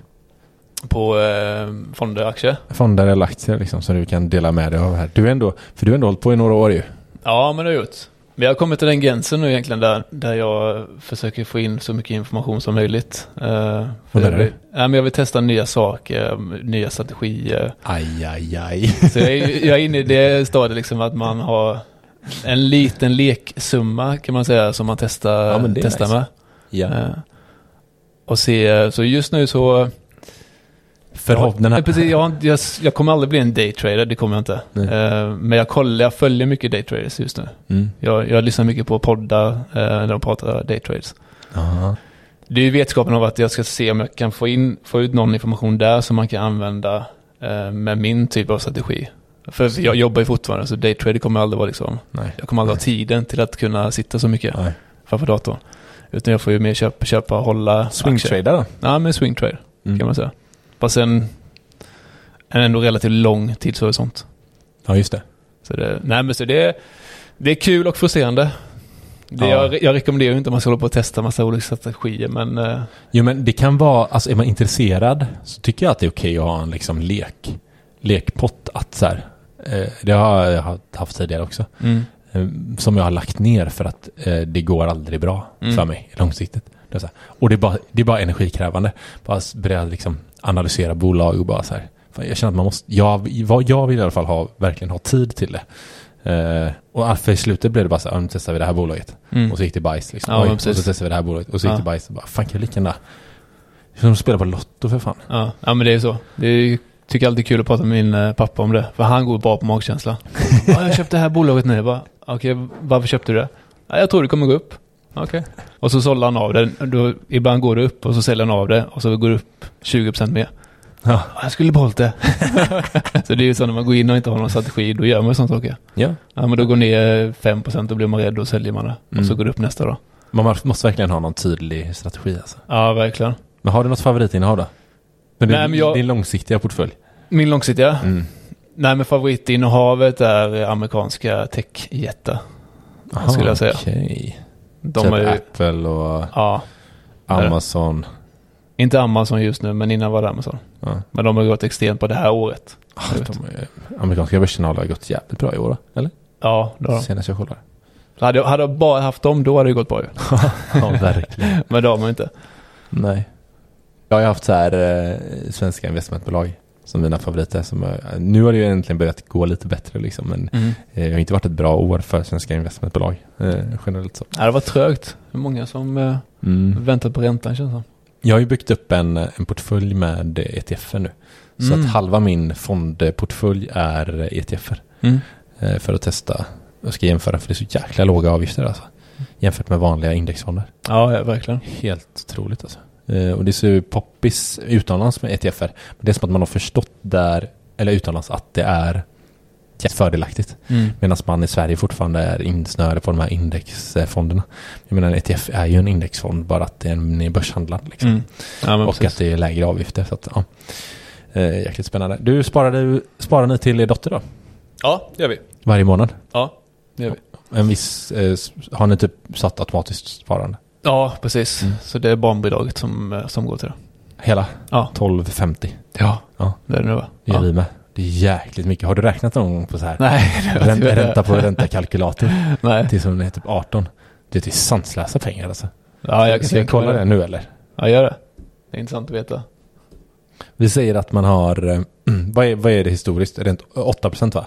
På eh, fonder, aktier? Fonder eller aktier liksom som du kan dela med dig av här. Du är ändå, för du har ändå hållit på i några år ju. Ja, men det har jag gjort. Men jag har kommit till den gränsen nu egentligen där, där jag försöker få in så mycket information som möjligt. Uh, Vad jag, menar vill, du? ja, men jag vill testa nya saker, nya strategier. Aj, aj, aj. Så jag är, jag är inne i det stadiet liksom att man har en liten leksumma kan man säga som man testar, Ja, det är testar nice. med. Ja. Eh, och se, så just nu så... Förhoppningen Ja, precis, jag, jag, jag kommer aldrig bli en daytrader, det kommer jag inte. Nej. Eh, men jag kollar, jag följer mycket daytraders just nu. Mm. Jag, jag lyssnar mycket på poddar eh, när de pratar daytrades. Det är ju vetskapen av att jag ska se om jag kan få, in, få ut någon information där som man kan använda eh, med min typ av strategi. För jag jobbar ju fortfarande så daytrade kommer aldrig vara liksom, Nej. jag kommer aldrig ha tiden till att kunna sitta så mycket Nej. framför datorn. Utan jag får ju mer köpa, köpa och hålla Swing aktier. trader då? Ja, men swing trade Mm. kan man säga. Fast en, en ändå relativt lång tidshorisont. Ja, just det. Så det, nej men så det, det är kul och frustrerande. Det, Ja. jag, jag rekommenderar inte att man ska hålla på och testa massa olika strategier men eh, Jo men det kan vara, alltså är man intresserad så tycker jag att det är okej att ha en liksom lek, lekpott att så här, eh, det har jag haft tidigare också. mm, eh, Som jag har lagt ner för att eh, det går aldrig bra Mm. för mig långsiktigt. Det här. Och det är, bara, det är bara energikrävande. Bara börja liksom analysera bolag och bara så här. Fan, jag känner att man måste, jag, jag vill i alla fall ha, verkligen ha tid till det. Eh, och för i slutet blev det bara så här, "Ja, nu testar vi det här bolaget. mm. Och så gick det bajs liksom. Ja, Oj, och så testade vi det här bolaget. Och så gick Ja. det bajs. Och bara, fan kan jag lika gärna... Är som att spela på Lotto för fan. Ja, ja men det är så. Det är, tycker alltid kul att prata med min eh, pappa om det. För han går bra på magkänsla. ja, jag köpte det här bolaget nu. Okej, varför köpte du det? Ja, jag tror det kommer gå upp. Okej. Och så sålde han av det. Då, ibland går det upp och så säljer han av det. Och så går det upp 20% mer. Ja. Ja, Jag skulle behållit det. så det är ju så när man går in och inte har någon strategi. Då gör man sådana saker. Ja. Ja, men då går ner 5% då blir man rädd och säljer man det. Mm. Och så går det upp nästa då. Man måste verkligen ha någon tydlig strategi alltså. Ja, verkligen. Men har du något favoritinnehav då? Men Nej, men jag- Din långsiktiga portfölj? Min långsiktiga? Mm. Nej, men favoritinnehavet är amerikanska techjättar. Aha, skulle jag säga. Okej. De typ är ju, Apple och ja. Amazon. inte Amazon just nu, men innan var det Amazon. Ja. Men de har gått extremt på det här året. Ah, de är, amerikanska börsen har gått jävligt bra i år eller? Ja, det har de. Senast jag kollade. Så hade, jag, hade jag bara haft dem, då hade det gått bra ju. ja, verkligen. Men det har man inte. Nej. Jag har ju haft så här eh, svenska investmentbolag som mina favoriter. Som, jag- nu har det ju egentligen börjat gå lite bättre liksom. Men eh, det har inte varit ett bra år för svenska investmentbolag eh, generellt så. Ja, det var trögt. Många som eh, Mm. väntar på räntan känns det. Jag har ju byggt upp en, en portfölj med ETFer nu. Så Mm. att halva min fondportfölj är ETFer. Mm. eh, För att testa. Jag ska jämföra för det är så jäkla låga avgifter alltså. Jämfört med vanliga indexfonder. Ja, ja, verkligen. Helt otroligt alltså. Eh, Och det ser ju poppis utomlands med ETFer. Men det är som att man har förstått där, eller utomlands, att det är fördelaktigt. Mm. Medan man i Sverige fortfarande är insnöade på de här indexfonderna. Jag menar en ETF är ju en indexfond, bara att den är börshandlad. Liksom. Mm. Ja, Och precis. att det är lägre avgifter. Så att, ja. eh, jäkligt spännande. Du, sparade, sparar ni till er dotter då? Ja, det gör vi. Varje månad? Ja, det gör vi. En viss, eh, har ni typ satt automatiskt sparande? Ja, precis. Mm. Så det är barnbidraget som, eh, som går till det. Hela? Ja. 12,50? Ja, Ja. det är det nu va? Det gör ja. vi med. Det är jäkligt mycket. Har du räknat någon gång på så här? Nej, det var Rän, tyvärr- ränta på ränta-kalkylator. Nej. Till som är typ 18. Det är sanslösa pengar alltså. Ja, jag kan Ska jag kolla det nu eller? Ja, gör det. Det är intressant att veta. Vi säger att man har, eh, vad, är, vad är det historiskt? Rent 8% va?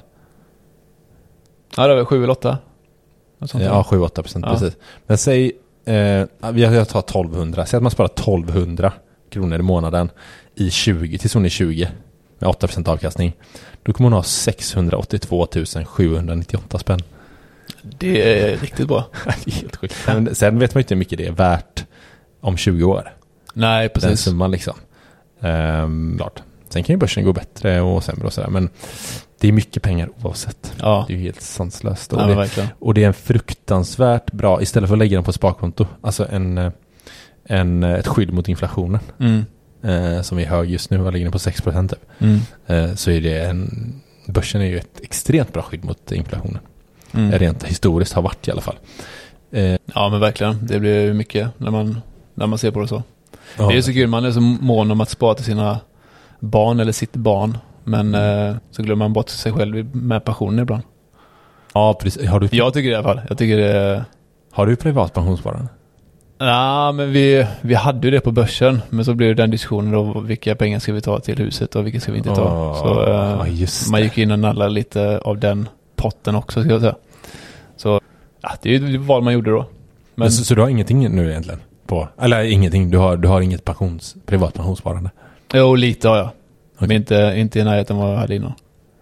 Ja, det var sju eller åtta. Något sånt där. Ja, 7-8 procent, Ja. precis. Men säg, eh, vi jag tar 1200. Säg att man sparar 1200 kronor i månaden i 20, tills hon är 20 med 8 procent avkastning. Då kommer hon ha 682 798 spänn. Det är riktigt bra. det är helt sjukt. Sen, sen vet man ju inte hur mycket det är värt om 20 år. Nej, Den precis. summan liksom. Ehm, klart. Sen kan ju börsen gå bättre och sämre och sådär. Men det är mycket pengar oavsett. Ja, Det är ju helt sanslöst. Och ja det. Och det är en fruktansvärt bra, istället för att lägga den på sparkonto, alltså en, eh, en, eh, ett skydd mot inflationen Mm. eh, som är hög just nu, vad ligger den på 6% typ, Mm. eh, så är det en, börsen är ju ett extremt bra skydd mot inflationen. Mm. Rent historiskt har varit i alla fall. Eh, Ja, men verkligen. Det blir mycket när man, när man ser på det så. ja, Det är så kul, man är så mån om att spara till sina barn eller sitt barn. Men eh, så glömmer man bort sig själv med passionen ibland. ja, precis. Har du, Jag tycker det i alla fall. Jag tycker det har du privat pensionssparande? Ja, men vi, vi hade ju det på börsen. Men så blev det den diskussionen då. Vilka pengar ska vi ta till huset och vilka ska vi inte ta? Åh, så eh, just man gick in och nallade lite av den potten också ska jag säga. Så ja, det är ju vad man gjorde då. Men så, så du har ingenting nu egentligen? På, eller ingenting, du har, du har inget pensions, privat pensionssparande? jo, lite har jag. Okej. Men inte, inte i närheten vad jag hade innan.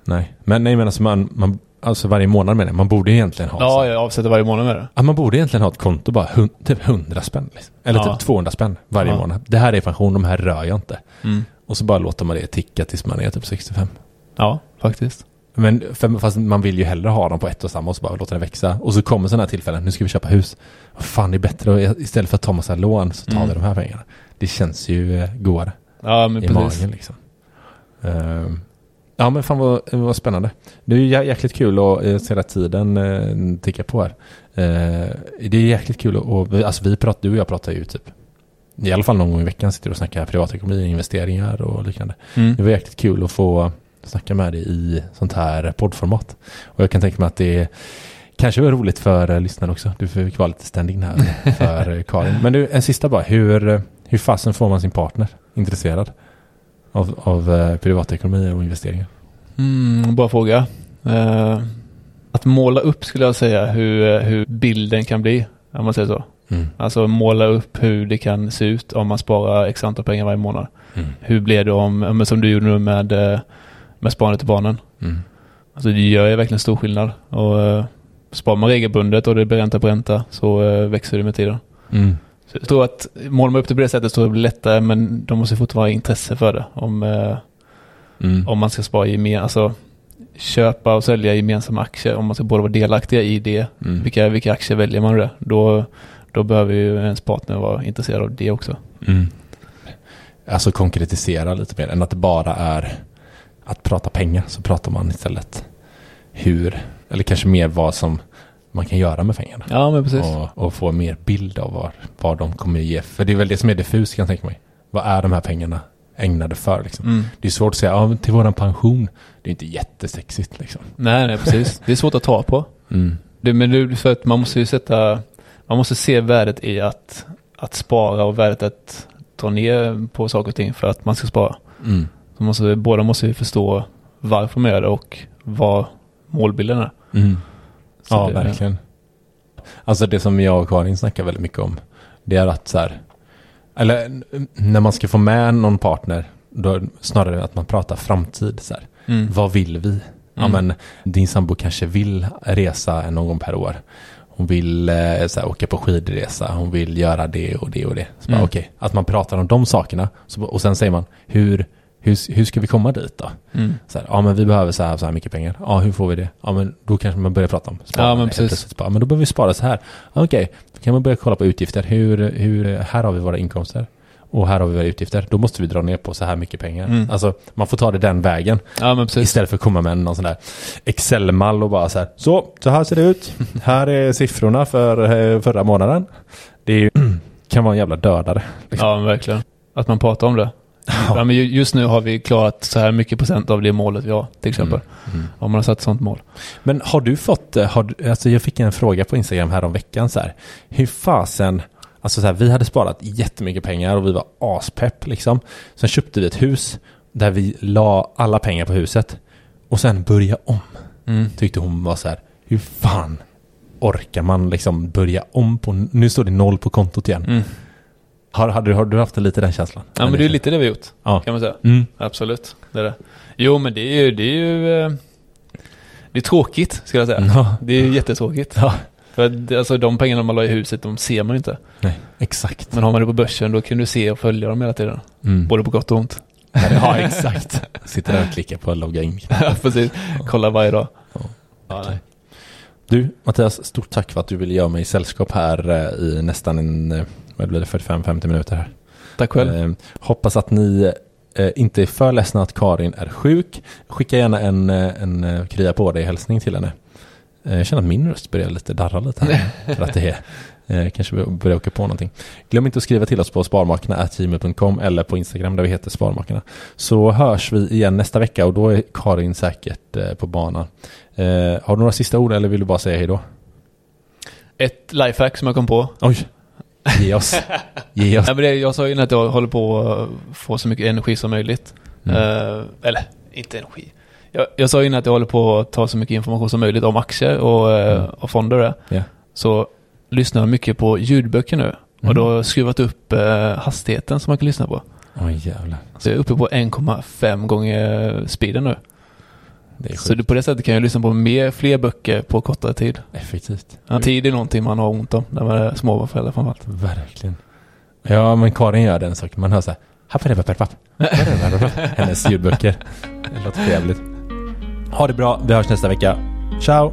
Nej, men nej men alltså man, man alltså varje månad med det. Man borde egentligen ha så Ja, här- jag avsätter varje månad med det. Ja, man borde egentligen ha ett konto bara hun, typ 100 spänn. Liksom. Eller Ja. typ 200 spänn varje Ja. månad. Det här är pension, de här rör jag inte. Mm. Och så bara låter man det ticka tills man är typ 65. Ja, faktiskt. Men för, fast man vill ju hellre ha dem på ett och samma och så bara låta det växa. Och så kommer sådana här tillfällen, nu ska vi köpa hus. Vad fan, det är bättre att istället för att ta massa lån så tar Mm. vi de här pengarna. Det känns ju eh, godare Ja, men i precis. magen liksom. Ehm, ja men fan vad, vad spännande. Det är ju jä- jäkligt kul att uh, se att tiden uh, tickar på här. Eh, det är jäkligt kul att, alltså vi pratar, du och jag pratar ju typ i alla fall någon gång i veckan sitter och snackar privatekonomi, investeringar och liknande. Mm. Det var jäkligt kul att få snacka med dig i sånt här poddformat. Och jag kan tänka mig att det kanske var roligt för uh, lyssnarna också. Du fick vara lite stand-in här för eh, Karin. Men du, en sista bara. Hur, eh, hur fasen får man sin partner intresserad av, av eh, privatekonomi och investeringar? Mm, bra fråga. Eh, att måla upp skulle jag säga hur, eh, hur bilden kan bli. Om man säger så. Mm. Alltså måla upp hur det kan se ut om man sparar x antal pengar varje månad. Mm. Hur blir det om, som du gjorde nu med, eh, med sparandet till barnen. Mm. Alltså det gör ju verkligen stor skillnad. Och sparar man regelbundet och det blir ränta på ränta så växer det med tiden. Mm. Jag tror att målar man upp det på det sättet så blir det lättare men de måste fortfarande ha intresse för det. Om, eh, Mm. om man ska spara gemen, alltså köpa och sälja gemensamma aktier. Om man ska både vara delaktiga i det. Mm. Vilka, vilka aktier väljer man det? Då, då behöver ju ens partner vara intresserad av det också. Mm. Alltså konkretisera lite mer än att det bara är att prata pengar så pratar man istället hur, eller kanske mer vad som man kan göra med pengarna. Ja men precis. och, och få mer bild av vad, vad de kommer ge. För det är väl det som är diffus kan jag tänka mig. Vad är de här pengarna ägnade för liksom? Mm. Det är svårt att säga, ja, till våran pension. Det är inte jättesexigt liksom. Nej, nej precis. Det är svårt att ta på. Mm. Det, men det för att man måste ju sätta, man måste se värdet i att, att spara och värdet att dra ner på saker och ting för att man ska spara. Mm. Så måste, båda måste ju förstå varför man gör det och vad målbilden är. Mm. Så Ja, det- verkligen. Alltså det som jag och Karin snackar väldigt mycket om. Det är att så här, eller när man ska få med någon partner, då snarare att man pratar framtid. Så här. Mm. Vad vill vi? Ja, Mm. men din sambo kanske vill resa någon gång per år. Hon vill eh, så här, åka på skidresa, hon vill göra det och det och det. Så bara, Mm. okej, Att man pratar om de sakerna så, och sen säger man hur, hur, hur ska vi komma dit då? Mm. Så här, ja men vi behöver så här, så här mycket pengar. Ja hur får vi det? Ja men då kanske man börjar prata om sparande. Ja, men precis. Spara. Men då behöver vi spara så här. Ja, Okej, då kan man börja kolla på utgifter. Hur, hur, här har vi våra inkomster. Och här har vi våra utgifter. Då måste vi dra ner på så här mycket pengar. Mm. Alltså man får ta det den vägen. Ja men precis. Istället för att komma med någon sån där Excel-mall och bara så här. Så, så här ser det ut. här är siffrorna för eh, förra månaden. Det är kan vara en jävla dödare. liksom. Ja verkligen. Att man pratar om det. Ja. men ju- just nu har vi klarat så här mycket procent av det målet vi har till exempel. Mm. Om man har satt sånt mål. Men har du fått, eh, har, alltså jag fick en fråga på Instagram här om veckan så här. Hur fasen, alltså så här, vi hade sparat jättemycket pengar och vi var aspepp liksom. Sen köpte vi ett hus där vi la alla pengar på huset. Och sen börja om. Mm. Tyckte hon var så här, hur fan orkar man liksom börja om på, nu står det noll på kontot igen. Har, har, du, har du haft lite den känslan? Ja men det är lite det vi har gjort. Ja. Kan man säga. Mm. Absolut. Det är det. Jo men det är ju, det är ju eh, det är tråkigt ska jag säga. Ja. Det är ju jättetråkigt. Ja. För att, alltså de pengarna man la i huset, de ser man ju inte. Nej, exakt. Men har man det på börsen då kan du se och följa dem hela tiden. Mm. Både på gott och ont. Ja, exakt. Sitter där och klickar på logga in. Ja precis. Kolla varje dag. Ja. Nej. Du, Mattias, stort tack för att du ville göra mig sällskap här eh, i nästan en, eh, vad blir det, 45-50 minuter här. Tack själv. Eh, hoppas att ni eh, inte är för ledsna att Karin är sjuk. Skicka gärna en, eh, en eh, krya på dig hälsning till henne. Eh, jag känner att min röst börjar lite darra lite här. för att det är, eh, kanske börjar åka på någonting. Glöm inte att skriva till oss på sparmakarna.gmail.com eller på Instagram där vi heter Sparmakarna. Så hörs vi igen nästa vecka och då är Karin säkert på banan. Har du några sista ord eller vill du bara säga hej då? Ett lifehack som jag kom på. Oj, ge oss. Ge oss. Nej, men det, jag sa ju innan att jag håller på att få så mycket energi som möjligt. Mm. Eh, eller, inte energi. Jag, jag sa ju innan att jag håller på att ta så mycket information som möjligt om aktier och, eh, Mm. och fonder. och. Ja. Så lyssnar jag mycket på ljudböcker nu. Och Mm. då har jag skruvat upp eh, hastigheten som man kan lyssna på. Oj jävlar. Så jag är uppe på 1,5 gånger speeden nu. Så du, på det sättet kan jag lyssna på mer, fler böcker på kortare tid. effektivt. Ja, tid är någonting man har ont om när man är småbarnsförälder framförallt. Verkligen. Ja, men Karin gör den saken. Man hör så här. Hennes ljudböcker. Det låter trevligt. Ha det bra. Vi hörs nästa vecka. Ciao!